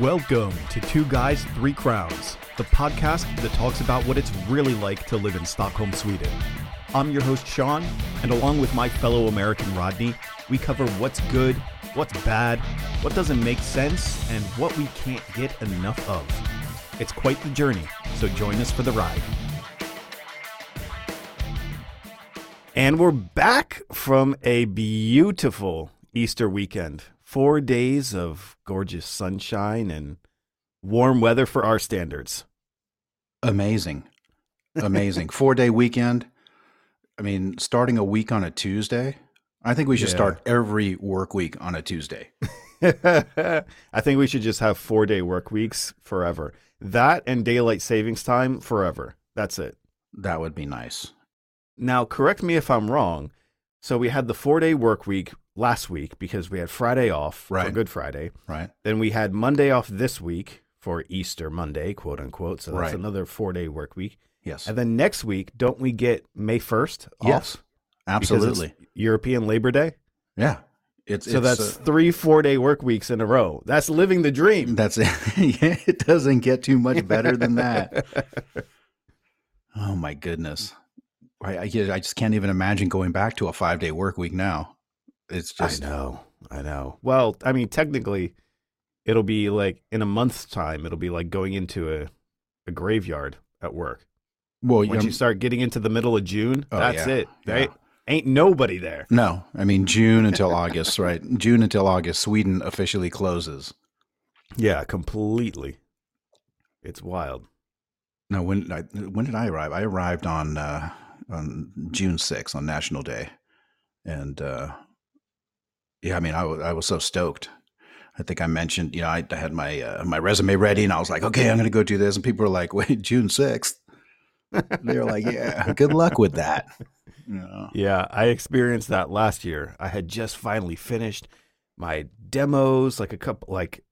Welcome to Two Guys, Three Crowns, the podcast that talks about what it's really like to live in Stockholm, Sweden. I'm your host, Sean, and along with my fellow American Rodney, we cover what's good, what's bad, what doesn't make sense, and what we can't get enough of. It's quite the journey, so join us for the ride. And we're back from a beautiful Easter weekend. Four days of gorgeous sunshine and warm weather for our standards. Amazing. Amazing. Four day weekend. I mean, starting a week on a Tuesday. I think we should Yeah. start every work week on a Tuesday. I think we should just have four day work weeks forever. That and daylight savings time forever. That's it. That would be nice. Now, correct me if I'm wrong. So we had the four day work week last week because we had Friday off for Good Friday. Right. Then we had Monday off this week for Easter Monday, quote unquote. So that's Right. another four day work week. Yes. And then next week, don't we get May 1st off? Yes. Absolutely. European Labor Day. Yeah. It's So it's, that's uh, three four day work weeks in a row. That's living the dream. that's it. It doesn't get too much better than that. Oh my goodness. I, I, I just can't even imagine going back to a five day work week now. It's just I know. I know. Well, I mean, technically, it'll be like in a month's time, it'll be like going into a, a graveyard at work. well, Once you you start getting into the middle of June, Oh, that's yeah. it. Yeah. Right? Ain't nobody there. No, I mean June until August, right? June until August, Sweden officially closes. Yeah, completely. It's wild. No, when I, when did I arrive? I arrived on uh, on June sixth on National Day, and uh, yeah, I mean, I wa- I was so stoked. I think I mentioned, you know, I, I had my uh, my resume ready, and I was like, okay, I'm going to go do this, and people were like, wait, June sixth. they were like, yeah, good luck with that. You know? Yeah, I experienced that last year. I had just finally finished my demos, like a couple, like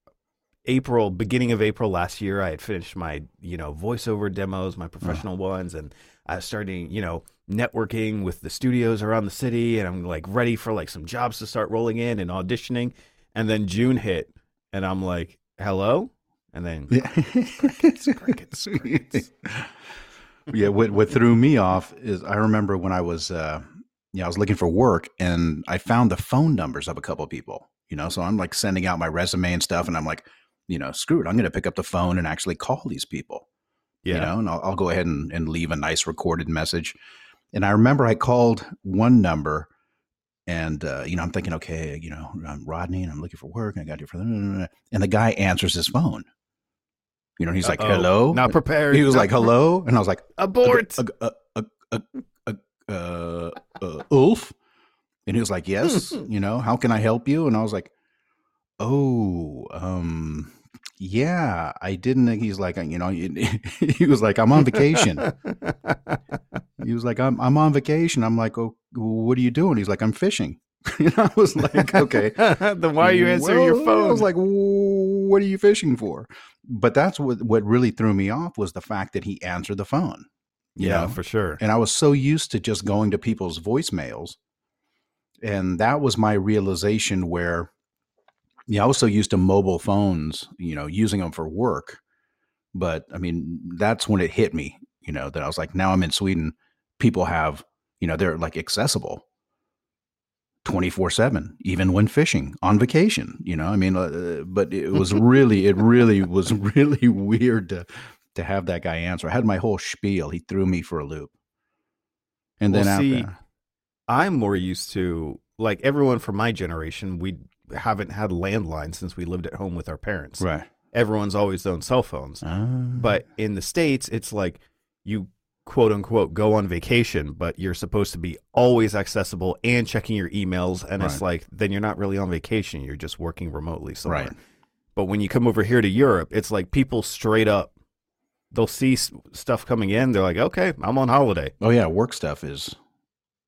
April, beginning of April last year. I had finished my, you know, voiceover demos, my professional ones, and I was starting, you know, networking with the studios around the city, and I'm like ready for like some jobs to start rolling in and auditioning. And then June hit, and I'm like, hello, and then crickets, crickets, crickets. yeah, what what threw me off is I remember when I was uh yeah, I was looking for work and I found the phone numbers of a couple of people, you know, so I'm like sending out my resume and stuff and I'm like, you know, screw it, I'm going to pick up the phone and actually call these people, yeah, you know, and I'll, I'll go ahead and, and leave a nice recorded message. And I remember I called one number and, uh, you know, I'm thinking, okay, you know, I'm Rodney and I'm looking for work and I got here for the, and the guy answers his phone. You know, he's like, Uh-oh. hello. not prepared. He was Not like, "Hello," and I was like, abort. "Uh, uh, uh, uh, uh, uh, uh, Ulf," and he was like, "Yes." you know, how can I help you? And I was like, "Oh, um, yeah, I didn't." Uh, he's like, uh, you know, he was like, "I'm on vacation." he was like, "I'm I'm on vacation." I'm like, "Oh, what are you doing?" He's like, "I'm fishing." you know, I was like, "Okay." then why are you answering your phone? I was like, "What are you fishing for?" But that's what what really threw me off was the fact that he answered the phone. yeah, know? for sure. And I was so used to just going to people's voicemails. And that was my realization where, yeah, I was so used to mobile phones, you know, using them for work. But I mean, that's when it hit me, you know, that I was like, now I'm in Sweden. People have, you know, they're like accessible 24 7, even when fishing on vacation, you know, I mean, uh, but it was really, it really was really weird to, to have that guy answer. I had my whole spiel. He threw me for a loop. And then Well, after, see, I'm more used to like everyone from my generation. We haven't had landlines since we lived at home with our parents. right. Everyone's always owned cell phones. Ah. But in the states, it's like you quote unquote go on vacation, but you're supposed to be always accessible and checking your emails. And it's like then you're not really on vacation; you're just working remotely somewhere. Right. But when you come over here to Europe, it's like people straight up. They'll see s- stuff coming in. They're like, "Okay, I'm on holiday." oh yeah, work stuff is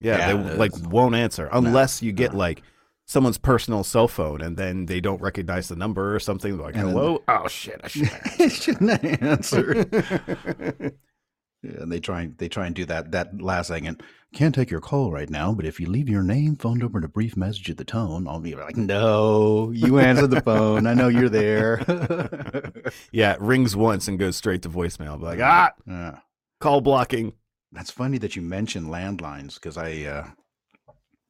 Yeah, Yeah, they like won't answer unless you get no. like someone's personal cell phone and then they don't recognize the number or something. They're like, And then- "Hello, oh shit, I should." shouldn't have answered. Yeah, and they try and they try and do that that last thing and can't take your call right now, but if you leave your name, phone number, and a brief message at the tone, I'll be like, no, you answer the phone. I know you're there. Yeah, it rings once and goes straight to voicemail. Be like, ah, Yeah. call blocking. That's funny that you mentioned landlines because I uh,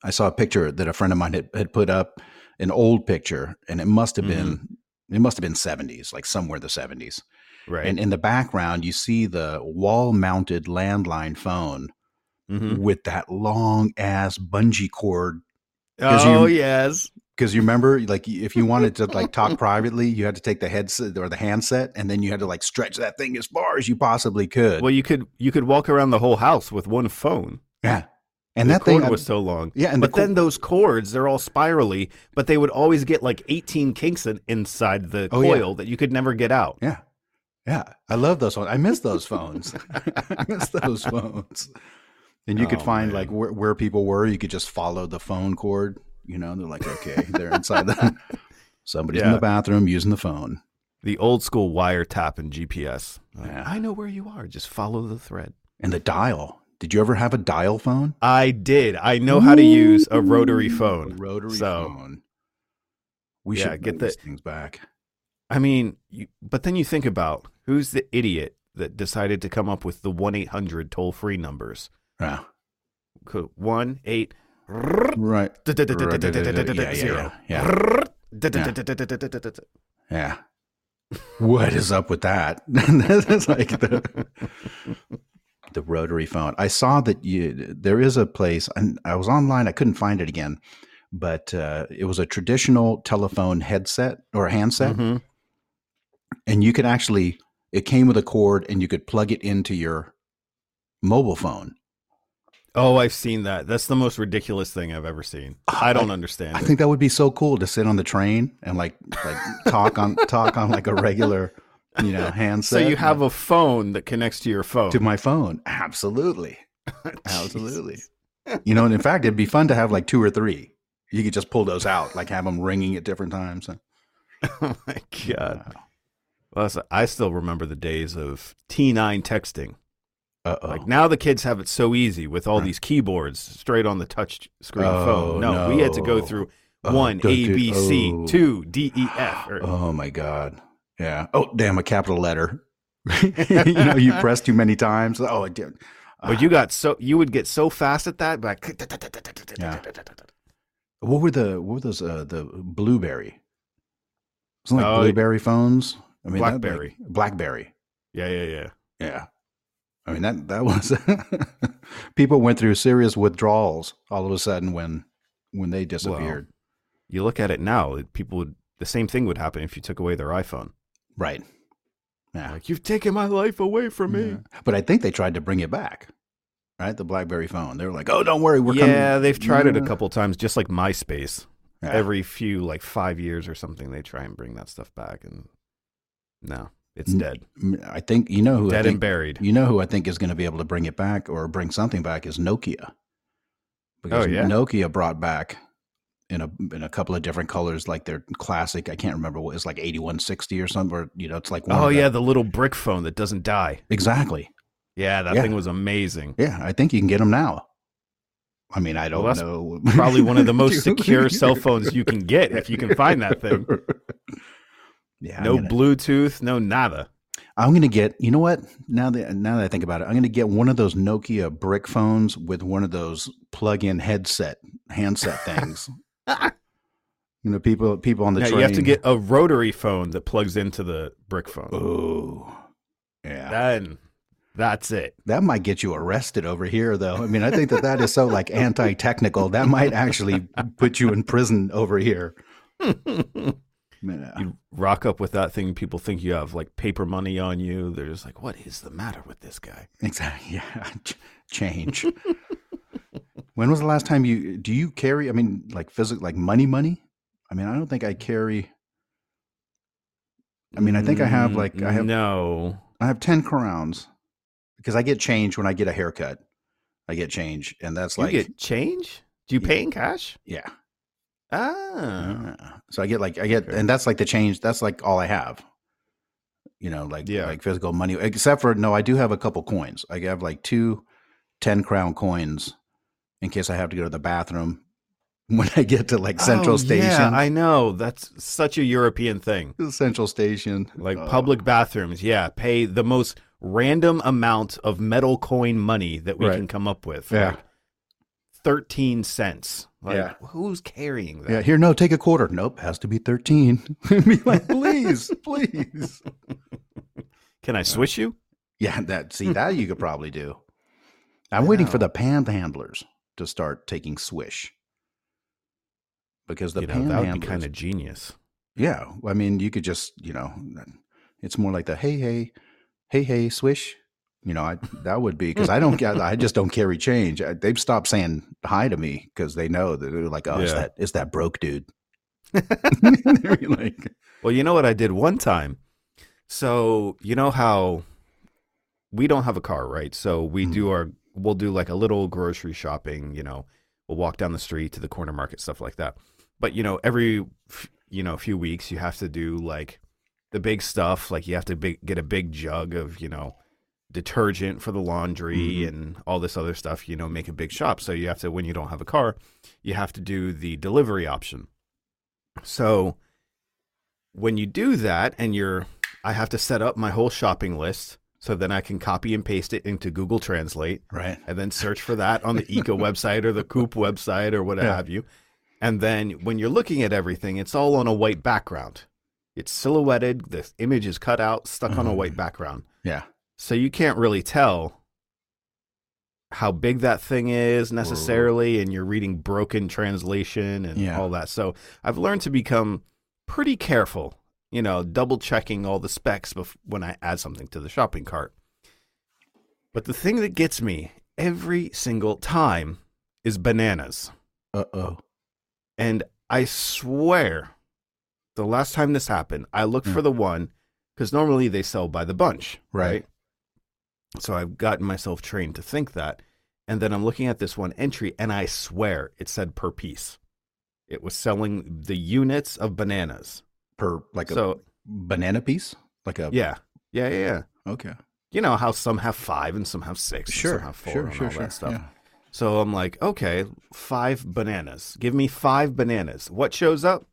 I saw a picture that a friend of mine had, had put up, an old picture, and it must have been it must have been seventies, like somewhere in the seventies. Right. And in the background, you see the wall mounted landline phone Mhm. with that long ass bungee cord. 'Cause you- Oh, yes. Because you remember, like, if you wanted to like talk privately, you had to take the headset or the handset, and then you had to like stretch that thing as far as you possibly could. Well, you could you could walk around the whole house with one phone. yeah, and the that cord thing was so long. yeah, and the but then those cords, they're all spirally, but they would always get like 18 kinks in, inside the Oh, yeah. coil that you could never get out. Yeah. Yeah. I love those phones. I miss those phones. I miss those phones. And you could Oh, find man. like where, where people were. You could just follow the phone cord. You know, they're like, okay, they're inside the somebody's in the bathroom using the phone. The old school wiretap and GPS. Like, Yeah. I know where you are. Just follow the thread. And the dial. Did you ever have a dial phone? I did. I know how to use a rotary phone. A rotary So- phone. We Yeah, should get the- these things back. I mean, you, but then you think about who's the idiot that decided to come up with the 1 800 toll free numbers? Yeah. One, eight, Right. zero. yeah, Yeah. What is up with that? That's like the the rotary phone. I saw that you there is a place and I was online, I couldn't find it again, but uh, it was a traditional telephone headset or handset Mhm. and you could actually it came with a cord and you could plug it into your mobile phone. Oh, I've seen that. That's the most ridiculous thing I've ever seen. I don't understand I it. think that would be so cool to sit on the train and like like talk on talk on like a regular, you know, handset. So you have a phone that connects to your phone. to my phone. Absolutely. Absolutely. You know, and in fact, it'd be fun to have like two or three. You could just pull those out, like have them ringing at different times. oh my god. Well, that's- I still remember the days of T9 texting. Uh oh. Like now the kids have it so easy with all Right. these keyboards straight on the touch screen Oh, phone. No, we had to go through Oh, one A do- oh. two D E F. or- Oh my God. Yeah. Oh, damn, a capital letter. you know, you press too many times. Oh, I did. But you got so you would get so fast at that, like Yeah. What were the what were those uh the blueberry? Wasn't like Oh, blueberry phones? I mean that, like- Blackberry. Blackberry. yeah, yeah, yeah. Yeah. I mean that that was people went through serious withdrawals all of a sudden when when they disappeared. You look at it now, people would the same thing would happen if you took away their iPhone. Right. Yeah. Like you've taken my life away from me. Yeah. But I think they tried to bring it back. Right? The BlackBerry phone. They were like, "Oh, don't worry, we're yeah, coming." Yeah, they've tried it a couple times, just like MySpace. Yeah. Every few like five years or something, they try and bring that stuff back, and no, it's dead, I think you know who I dead think, and buried. You know who I think is going to be able to bring it back or bring something back is Nokia. Oh, because Oh, yeah? Nokia brought back in a in a couple of different colors, like their classic. I can't remember what it's like eighty one sixty or something. Or you know, it's like one Oh of the- yeah, the little brick phone that doesn't die. exactly. Yeah, that Yeah. thing was amazing. Yeah, I think you can get them now. I mean, I don't Well, know. Probably one of the most secure cell phones you can get if you can find that thing. Yeah, No gonna- Bluetooth, no nada. I'm gonna get. You know what? Now that now that I think about it, I'm gonna get one of those Nokia brick phones with one of those plug-in headset handset things. Ah. you know, people people on the Now, train. you have to get a rotary phone that plugs into the brick phone. Oh, yeah. Then that's it. That might get you arrested over here, though. I mean, I think that that is so like anti-technical. That might actually put you in prison over here. You rock up with that thing, people think you have like paper money on you. They're just like, what is the matter with this guy? Exactly. Yeah. Ch- Change. When was the last time you do you carry? I mean, like physical, like money, money. I mean, I don't think I carry. I mean, I think I have, like, I have- no. I have ten crowns because I get change when I get a haircut. I get change, and that's like You get change? Do you Yeah. pay in cash? yeah. Ah. Uh, so I get like I get, Okay. and that's like the change. That's like all I have. You know, like Yeah. like physical money. Except for no, I do have a couple coins. I have like two 10 crown coins in case I have to go to the bathroom when I get to like Central Oh, Station. Yeah, I know. That's such a European thing. Central Station. Like Uh, public bathrooms, yeah, pay the most random amount of metal coin money that we Right. can come up with. Yeah. Like 13 cents. Like, Yeah. who's carrying that? Yeah, here, no, take a quarter. Nope, has to be 13. be like, please, please. Can I switch you? Yeah, that see that you could probably do. I'm waiting for the panhandlers to start taking swish. Because the you know, that would be kind of genius. yeah. I mean, you could just, you know, it's more like the hey, hey, hey, hey, swish. You know, I, that would be because I don't I just don't carry change. I, they've stopped saying hi to me because they know that they're like, oh, it's Yeah. that, it's that broke dude. Like, Well, you know what I did one time? So, you know how we don't have a car, right? So we do mm-hmm. our we'll do like a little grocery shopping, you know. We'll walk down the street to the corner market stuff like that. But, you know, every you know, few weeks you have to do like the big stuff, like you have to big, get a big jug of, you know, detergent for the laundry Mhm. and all this other stuff, you know, make a big shop. So you have to when you don't have a car, you have to do the delivery option. So when you do that and you're I have to set up my whole shopping list so then I can copy and paste it into Google Translate right. and then search for that on the ICA website or the Coop website or what Yeah. have you. And then when you're looking at everything, it's all on a white background. It's silhouetted, the image is cut out, stuck on a Mhm. white background. Yeah. So you can't really tell how big that thing is necessarily, and you're reading broken translation and Yeah. all that. So I've learned to become pretty careful, you know, double checking all the specs bef- when I add something to the shopping cart. But the thing that gets me every single time is bananas. Uh oh. And I swear, the last time this happened, I looked Yeah. for the one because normally they sell by the bunch, Right. right? So I've gotten myself trained to think that. And then I'm looking at this one entry, and I swear it said per piece. It was selling the units of bananas. Per like a so banana piece? Like a yeah, yeah, yeah, yeah. Okay. You know how some have five and some have six, and Sure. some have four, Sure. and Sure. all Sure. that stuff. Yeah. So I'm like, okay, five bananas. Give me five bananas. What shows up?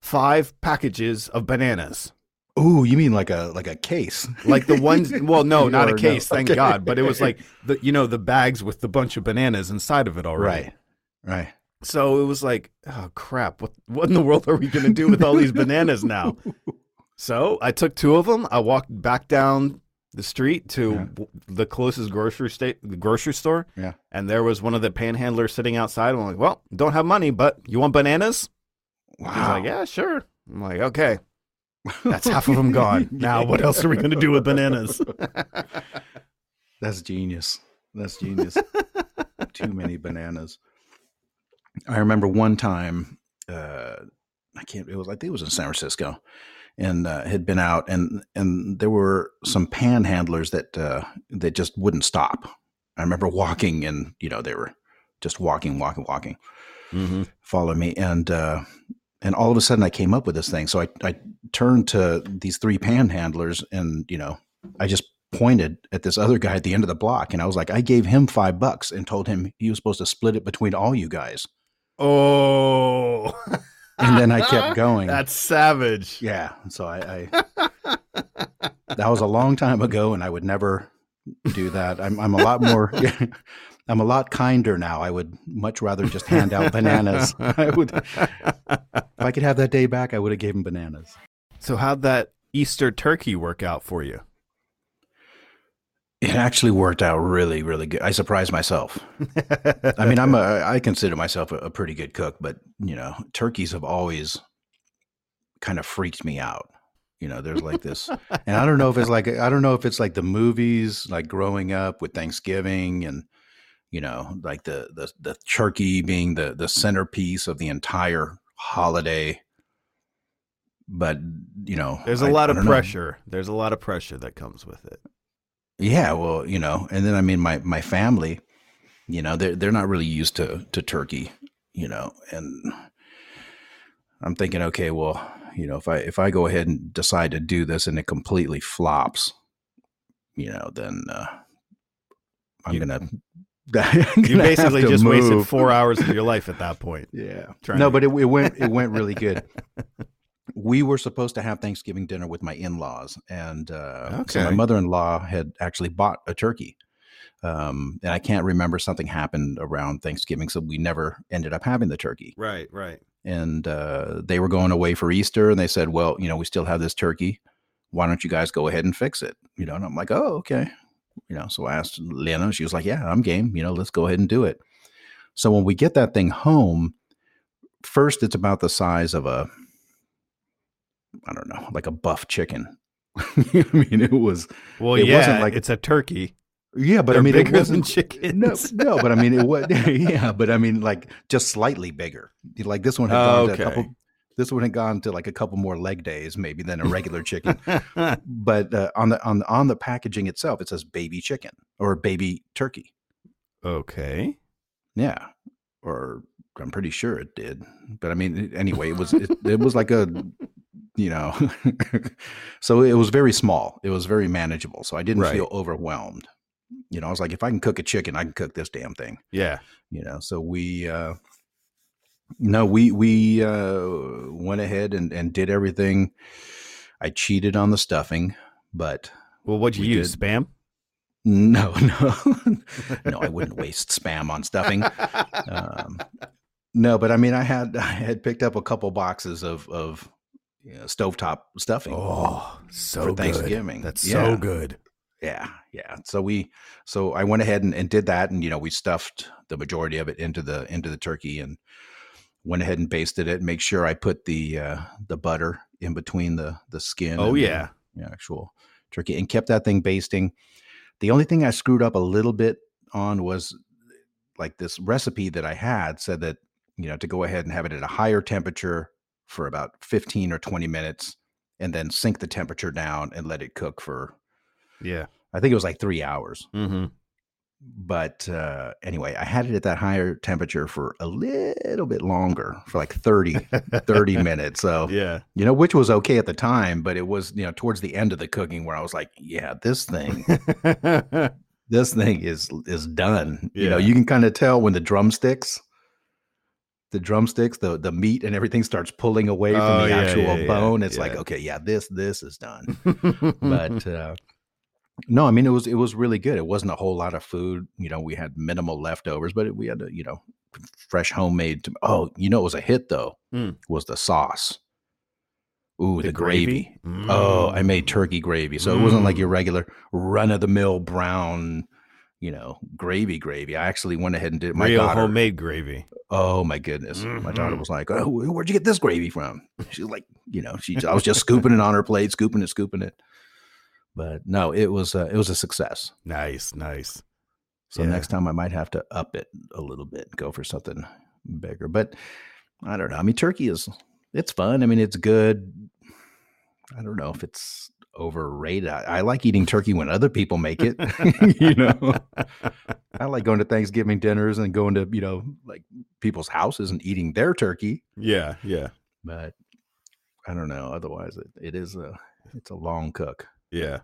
Five packages of bananas. Ooh, you mean like a like a case? Like the ones, well, no, not a Or no. case, thank Okay. God. But it was like the, you know, the bags with the bunch of bananas inside of it already. right. Right. So it was like, oh crap, what what in the world are we going to do with all these bananas now? So I took two of them. I walked back down the street to Yeah. the closest grocery state, the grocery store. Yeah. And there was one of the panhandlers sitting outside. I'm like, well, don't have money, but you want bananas? Wow. He's like, yeah, sure. I'm like, okay. That's half of them gone. Now, what else are we going to do with bananas? That's genius. That's genius. Too many bananas. I remember one time, uh, I can't. It was I think it was in San Francisco, and uh, had been out, and and there were some panhandlers that uh, that just wouldn't stop. I remember walking, and you know they were just walking, walking, walking, Mm-hmm. follow me, and uh, and all of a sudden I came up with this thing. So I I turned to these three panhandlers, and you know I just pointed at this other guy at the end of the block, and I was like, I gave him five bucks and told him he was supposed to split it between all you guys. Oh. And then I kept going. That's savage. yeah. So I, I that was a long time ago, and I would never do that. I'm I'm a lot more. I'm a lot kinder now. I would much rather just hand out bananas. I would, if I could have that day back, I would have gave him bananas. So, how'd that Easter turkey work out for you? It actually worked out really, really good. I surprised myself. I mean, I'm a, I consider myself a, a pretty good cook, but you know, turkeys have always kind of freaked me out. You know, there's like this, and I don't know if it's like, I don't know if it's like the movies, like growing up with Thanksgiving and, you know, like the, the, the turkey being the, the centerpiece of the entire holiday. But, you know, There's a I- lot of don't know. pressure. There's a lot of pressure that comes with it. Yeah, well, you know, and then I mean my my family, you know, they're they're not really used to to turkey, you know, and I'm thinking, okay, well, you know, if I if I go ahead and decide to do this and it completely flops, you know, then uh, I'm You- gonna. You basically just wasted four hours of your life at that point. Yeah. No, to- but it, it went it went really good. We were supposed to have Thanksgiving dinner with my in laws, and uh, so my mother in law had actually bought a turkey. Um, and I can't remember something happened around Thanksgiving, so we never ended up having the turkey. Right, right. And uh, they were going away for Easter, and they said, "Well, you know, we still have this turkey. Why don't you guys go ahead and fix it?" You know, and I'm like, "Oh, okay." You know, so I asked Lena. She was like, "Yeah, I'm game. You know, let's go ahead and do it." So when we get that thing home, first it's about the size of a, I don't know, like a buff chicken. I mean, it was Well, It yeah, wasn't like- it's a turkey. yeah, but They're I mean, it wasn't than chickens. no, no, but I mean, it was yeah, but I mean, like just slightly bigger. Like this one had gone to a couple. This one had gone to like a couple more leg days, maybe than a regular chicken. But uh, on the on the on the packaging itself, it says baby chicken or baby turkey. okay. Yeah, or I'm pretty sure it did. But I mean, anyway, it was it, it was like a you know, so it was very small. It was very manageable. So I didn't Right. feel overwhelmed. You know, I was like, if I can cook a chicken, I can cook this damn thing. Yeah. you know so we uh no we we uh went ahead and and did everything i cheated on the stuffing but Well, what'd you We use? did. Spam? no no no i wouldn't waste spam on stuffing um no but i mean i had i had picked up a couple boxes of of you know, stovetop stuffing oh, so for good. Thanksgiving. That's Yeah. so good. Yeah, yeah. So we, so I went ahead and, and did that, and you know, we stuffed the majority of it into the into the turkey, and went ahead and basted it. Make sure I put the uh, the butter in between the the skin. Oh and the- yeah. the actual turkey, and kept that thing basting. The only thing I screwed up a little bit on was like this recipe that I had said that you know to go ahead and have it at a higher temperature for about fifteen or twenty minutes, and then sink the temperature down and let it cook for Yeah. I think it was like three hours. Mm-hmm. But uh, anyway, I had it at that higher temperature for a little bit longer, for like 30, 30 minutes. So, Yeah. you know, which was okay at the time, but it was, you know, towards the end of the cooking where I was like, yeah, this thing, this thing is is done. You know, you can kind of tell when the drumsticks, the drumsticks, the the meat and everything starts pulling away from Oh, the yeah, actual yeah, yeah, bone. It's like, okay, yeah, this this is done. but uh, no, I mean it was it was really good. It wasn't a whole lot of food. You know, we had minimal leftovers, but it, we had a, you know fresh homemade. tom- Oh, you know, it was a hit though. Mm. Was the sauce? Ooh, the, gravy. Mm. Oh, I made turkey gravy, so it wasn't like your regular run of the mill brown, you know, gravy gravy. I actually went ahead and did my real daughter. homemade gravy. Oh my goodness, my daughter Mhm. was like, "Oh, where'd you get this gravy from?" She's like, you know, she I was just scooping it on her plate, scooping it, scooping it. But no, it was uh, it was a success. Nice, nice. So Yeah. next time I might have to up it a little bit, go for something bigger. But I don't know. I mean, turkey is it's fun. I mean, it's good. I don't know if it's overrated. I, I like eating turkey when other people make it. you know, I like going to Thanksgiving dinners and going to you know like people's houses and eating their turkey. yeah, yeah, But I don't know. Otherwise, it, it is a it's a long cook. yeah.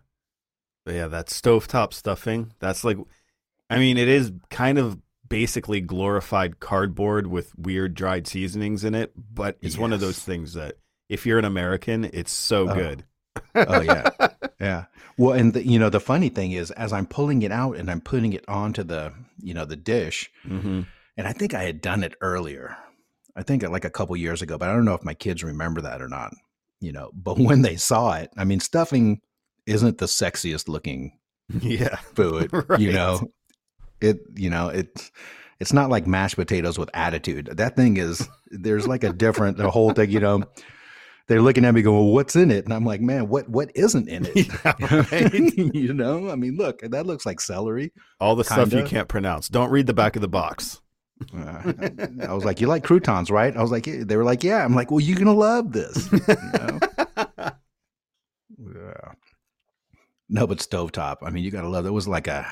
But yeah, that stovetop stuffing, that's like I mean, it is kind of basically glorified cardboard with weird dried seasonings in it, but it's one of those things that if you're an American, it's so Oh. good. Oh, yeah. Yeah. Well, and the, you know the funny thing is, as I'm pulling it out and I'm putting it onto the you know the dish, hmm and I think I had done it earlier. I think like a couple years ago, but I don't know if my kids remember that or not. You know, but when they saw it, I mean, stuffing isn't the sexiest looking Yeah. food. Right. You know, it. You know, it's it's not like mashed potatoes with attitude. That thing is. There's like a different the whole thing. You know. They're looking at me going, well, "What's in it?" And I'm like, "Man, what what isn't in it?" Yeah, right. you know, I mean, look, that looks like celery. All the stuff you can't pronounce. Don't read the back of the box. Uh, I was like, "You like croutons, right?" I was like, "Yeah." "They were like, yeah." I'm like, "Well, you're gonna love this." You know? yeah. No, but stovetop. I mean, you gotta love. It was like a,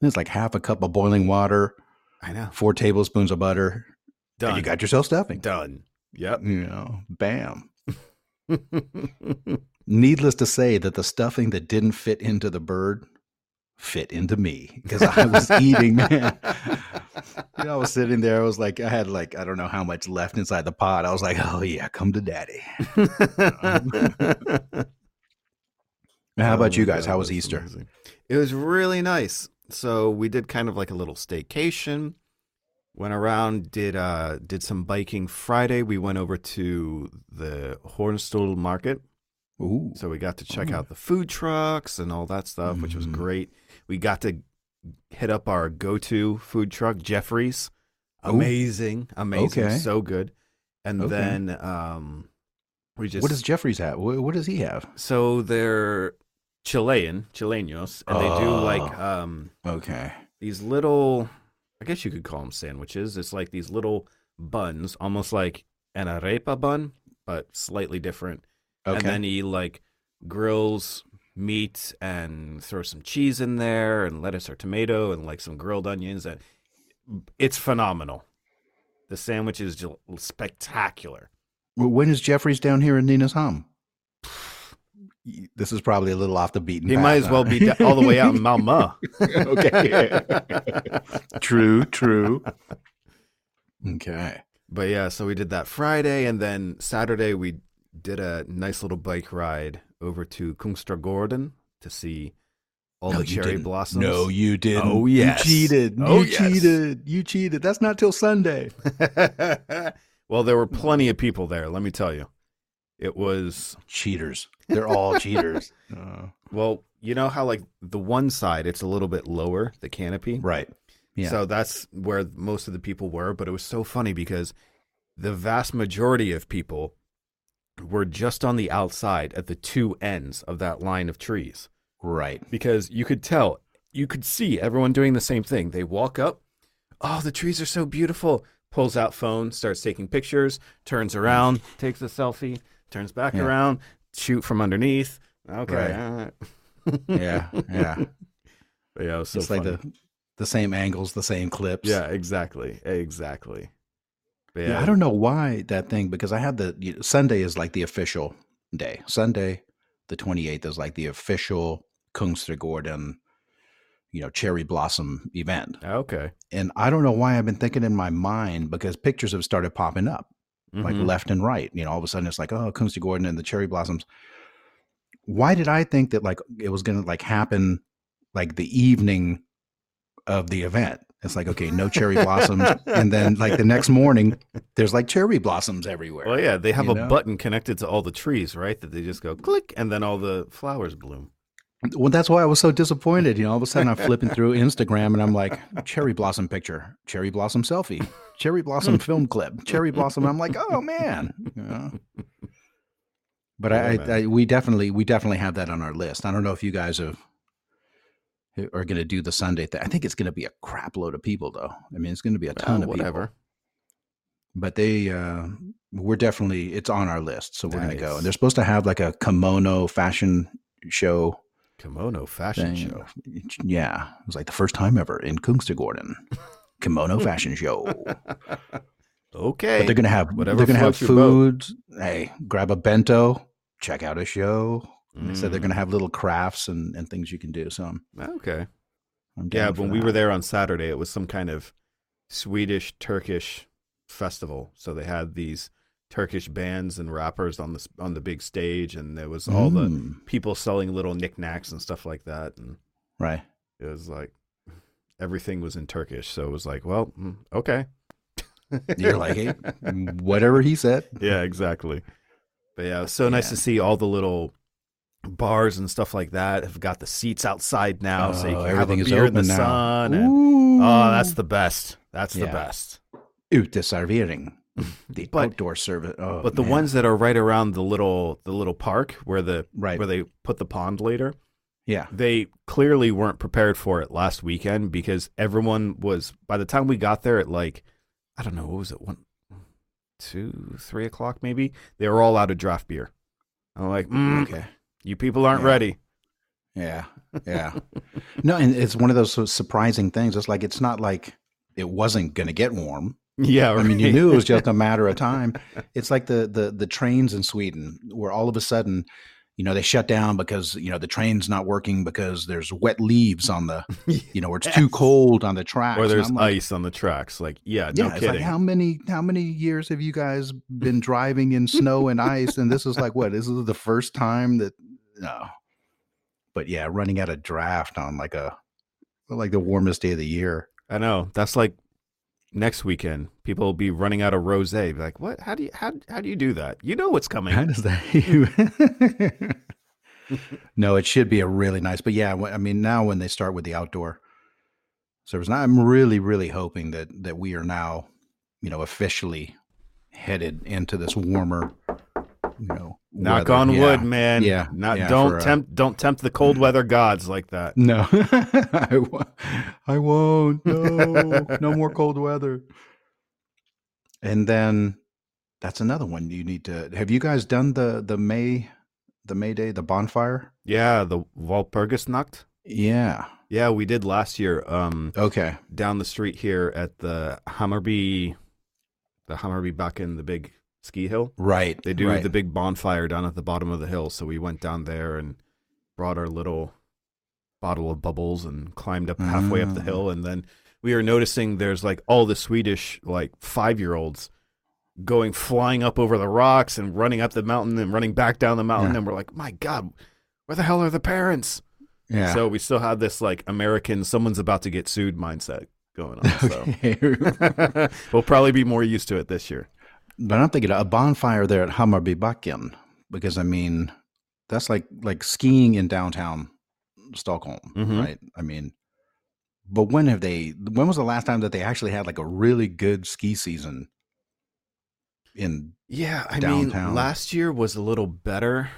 it was like half a cup of boiling water, I know. four tablespoons of butter, Done. and you got yourself stuffing. Done. Yep. You know, bam. Needless to say that the stuffing that didn't fit into the bird fit into me because I was eating, man. You know, I was sitting there. I was like, I had like, I don't know how much left inside the pot. I was like, oh yeah, come to daddy. how about Oh you guys? How was Easter? It was really nice. So we did kind of like a little staycation. Went around, did uh did some biking Friday. We went over to the Hornstull Market. Ooh, So we got to check Oh. out the food trucks and all that stuff, which was Mhm. great. We got to hit up our go-to food truck, Jeffrey's. Ooh. Amazing, amazing, Okay. so good. And Okay. then um we just what does jeffrey's have? What, what does he have? so they're Chilean, Chilenos, and they do Oh. like um Okay. these little I guess you could call them sandwiches. It's like these little buns, almost like an arepa bun, but slightly different. Okay. And then he like grills meat and throws some cheese in there and lettuce or tomato and like some grilled onions. And it's phenomenal. The sandwich is spectacular. Well, when is Jeffrey's down here in Nynäshamn? This is probably a little off the beaten He path. might as well huh? be all the way out in Malmö. okay. true, true. Okay. But yeah, so we did that Friday, and then Saturday we did a nice little bike ride over to Kungsträdgården to see all No, the cherry didn't. blossoms. No, you oh, didn't. Oh, yes. You cheated. Oh, you yes. cheated. You cheated. That's not till Sunday. well, there were plenty of people there. Let me tell you, it was Cheaters. They're all cheaters. Uh, well. You know how like the one side it's a little bit lower, the canopy. right. Yeah. So that's where most of the people were. But it was so funny because the vast majority of people were just on the outside at the two ends of that line of trees. right. because you could tell, you could see everyone doing the same thing. They walk up, oh, the trees are so beautiful. Pulls out phone, starts taking pictures, turns around, takes a selfie, turns back Yeah. around, shoot from underneath. Okay, Right. right. Yeah. Yeah. But yeah, it it's like the the same angles, the same clips. yeah, exactly, exactly. But Yeah, I don't know why that thing because I had the you know, Sunday is like the official day. Sunday, the twenty eighth is like the official Kungsträdgården, you know, cherry blossom event. Ah, okay, And I don't know why I've been thinking in my mind because pictures have started popping up like Mhm. left and right. You know, all of a sudden it's like, oh, Kungsträdgården and the cherry blossoms. Why did I think that like it was gonna like happen like the evening of the event? It's like, okay, no cherry blossoms. and then like the next morning, there's like cherry blossoms everywhere. Well, yeah, they have a know? button connected to all the trees, right? That they just go click, and then all the flowers bloom. Well, that's why I was so disappointed. You know, all of a sudden I'm flipping through Instagram and I'm like, cherry blossom picture, cherry blossom selfie, cherry blossom film clip, cherry blossom. I'm like, oh man. You know? But Yeah, I, man. I, I, we definitely, we definitely have that on our list. I don't know if you guys have are going to do the Sunday thing. I think it's going to be a crap load of people, though. I mean, it's going to be a ton Oh, of whatever. people. But they, uh, we're definitely, it's on our list, so we're going to go. And they're supposed to have like a kimono fashion show Kimono fashion thing. show. Yeah, it was like the first time ever in Kungsträdgården. Kimono fashion show. Okay. But they're gonna have Whatever they're gonna have food. Hey, grab a bento, check out a show. They said they're Mm, gonna have little crafts and, and things you can do. So I'm, Okay. I'm Yeah, when we were there on Saturday, it was some kind of Swedish Turkish festival. So they had these Turkish bands and rappers on the on the big stage, and there was all the Mm, people selling little knickknacks and stuff like that, and right. it was like everything was in Turkish. So it was like, well, mm, okay. You're like, hey, whatever he said. yeah, exactly. But yeah, it was so nice to see all the little bars and stuff like that have got the seats outside now, so you Oh, can have a beer in the now. sun. And, oh, that's the best. That's the Yeah. best. uteservering. The But- outdoor service. Oh, but the man. ones that are right around the little the little park where the right. where they put the pond later, yeah. they clearly weren't prepared for it last weekend because everyone was by the time we got there at like I don't know what was it one two three o'clock maybe they were all out of draft beer. I'm like, mm, Okay. you people aren't Yeah. ready. Yeah. Yeah. no, and it's one of those surprising things. It's like it's not like it wasn't going to get warm. Yeah, I mean, you knew it was just a matter of time. It's like the the the trains in Sweden, where all of a sudden, you know, they shut down because you know the train's not working because there's wet leaves on the, you know, or it's too cold on the tracks. or there's like, ice on the tracks. Like, yeah, Yeah, no it's kidding. like how many how many years have you guys been driving in snow and ice? And this is like what? This is the first time that no. But yeah, running out of draft on like a like the warmest day of the year. I know. That's like next weekend. People will be running out of rosé. Like, what? How do you how how do you do that? You know what's coming. How does that? no, it should be a really nice. But yeah, I mean, now when they start with the outdoor service, now I'm really, really hoping that that we are now, you know, officially headed into this warmer, you know, Knock weather. on Yeah. wood, man. Yeah, Not yeah, don't tempt don't tempt the cold weather gods like that. No, I, I won't. No, no more cold weather. And then that's another one you need to. Have you guys done the the May, the May Day, the bonfire? Yeah, the Walpurgisnacht. Yeah. Yeah, we did last year. Um, Okay. down the street here at the Hammarby, the Hammarbybacken, the big ski hill. Right. They do right. the big bonfire down at the bottom of the hill. So we went down there and brought our little bottle of bubbles and climbed up halfway up the hill. Mm. And then we were noticing there's like all the Swedish like five year olds going flying up over the rocks and running up the mountain and running back down the mountain. Yeah. And we're like, my God, where the hell are the parents? Yeah. So we still have this like American, someone's about to get sued mindset going on. So Okay. we'll probably be more used to it this year. But I'm thinking a bonfire there at Hammarbybacken because I mean that's like like skiing in downtown Stockholm, Mhm. right? I mean, but when have they? When was the last time that they actually had like a really good ski season? In Yeah, I Downtown. mean, last year was a little better.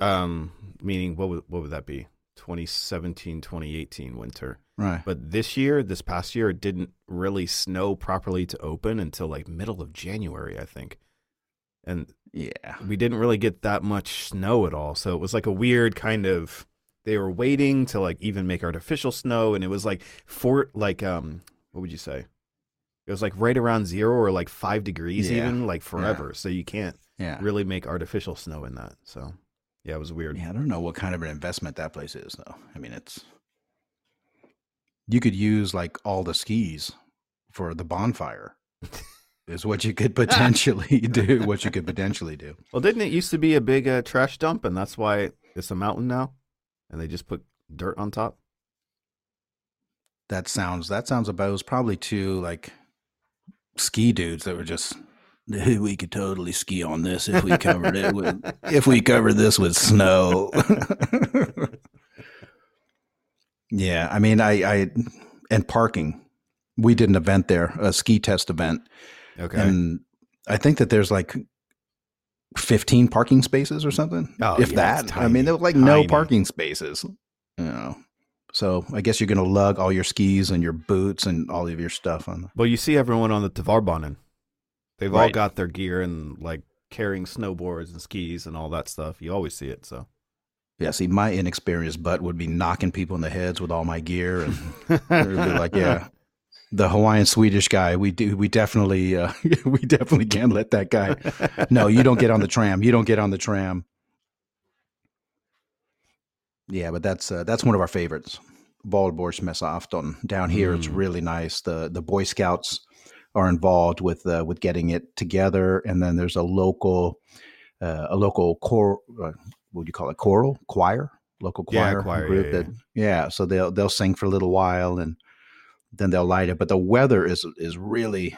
Um, meaning what would what would that be? 2017, 2018 winter. Right, But this year, this past year, it didn't really snow properly to open until like middle of January, I think. And yeah, we didn't really get that much snow at all. So it was like a weird kind of they were waiting to like even make artificial snow and it was like for like um what would you say? It was like right around 0 or like 5 degrees Yeah. even like forever. So you can't yeah, really make artificial snow in that. So yeah, it was weird. yeah. I don't know what kind of an investment that place is, though. I mean, it's you could use like all the skis for the bonfire. is what you could potentially do. What you could potentially do. Well, didn't it used to be a big uh, trash dump and that's why it's a mountain now and they just put dirt on top? That sounds that sounds about it was probably two like ski dudes that were just we could totally ski on this if we covered it with if we covered this with snow. yeah, I mean I I and parking. We did an event there, a ski test event, Okay. and I think that there's like 15 parking spaces or something. Oh, if yeah, that. I mean, there was like tiny. no parking spaces. You know. So I guess you're gonna lug all your skis and your boots and all of your stuff on. Well, you see everyone on the Tvärbanan. They've all got their gear and like carrying snowboards and skis and all that stuff. You always see it. So Yeah, see, my inexperienced butt would be knocking people in the heads with all my gear, and be like, yeah, the Hawaiian Swedish guy. We do, we definitely, uh, we definitely can't let that guy. No, you don't get on the tram. You don't get on the tram. Yeah, but that's uh, that's one of our favorites. Valborgsmässoafton down here. It's Mm. really nice. the The Boy Scouts are involved with uh, with getting it together, and then there's a local uh, a local core. What do you call it? Choral choir, local Yeah, choir, choir, group yeah, that yeah. So they'll they'll sing for a little while, and then they'll light it. But the weather is is really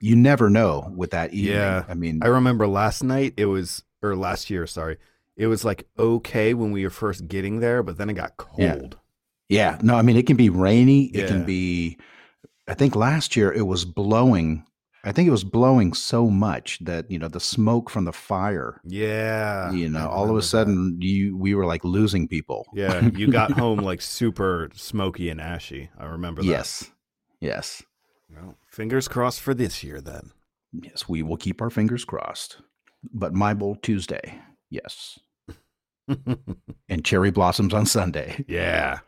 you never know with that evening. Yeah. I mean, I remember last night it was, or last year, sorry. It was like okay when we were first getting there, but then it got cold. Yeah, no, I mean it can be rainy. It can be. I think last year it was blowing. I think it was blowing so much that you know the smoke from the fire. Yeah. you know, all of a that. sudden you we were like losing people. Yeah. You got home like super smoky and ashy. I remember that. yes, yes, Well, fingers crossed for this year then. yes. We will keep our fingers crossed. But my bowl Tuesday, yes, and cherry blossoms on Sunday. yeah.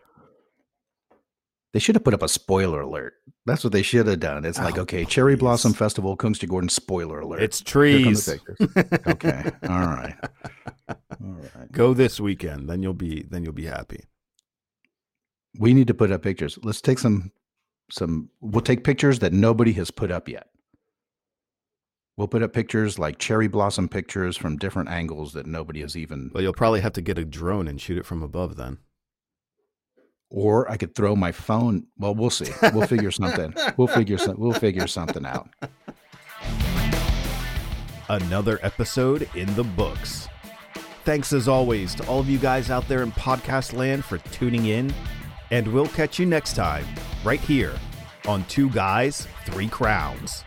They should have put up a spoiler alert. That's what they should have done. It's like, Oh, okay, Cherry. Blossom Festival, Kungsträdgården spoiler alert. It's trees. okay. All right. All right. Go this weekend, then you'll be then you'll be happy. We need to put up pictures. Let's take some some we'll take pictures that nobody has put up yet. We'll put up pictures like cherry blossom pictures from different angles that nobody has even Well, you'll probably have to get a drone and shoot it from above then. Or I could throw my phone. Well, we'll see. We'll figure something. We'll figure some we'll figure something out. Another episode in the books. Thanks as always to all of you guys out there in podcast land for tuning in, and we'll catch you next time right here on Two Guys, Three Crowns.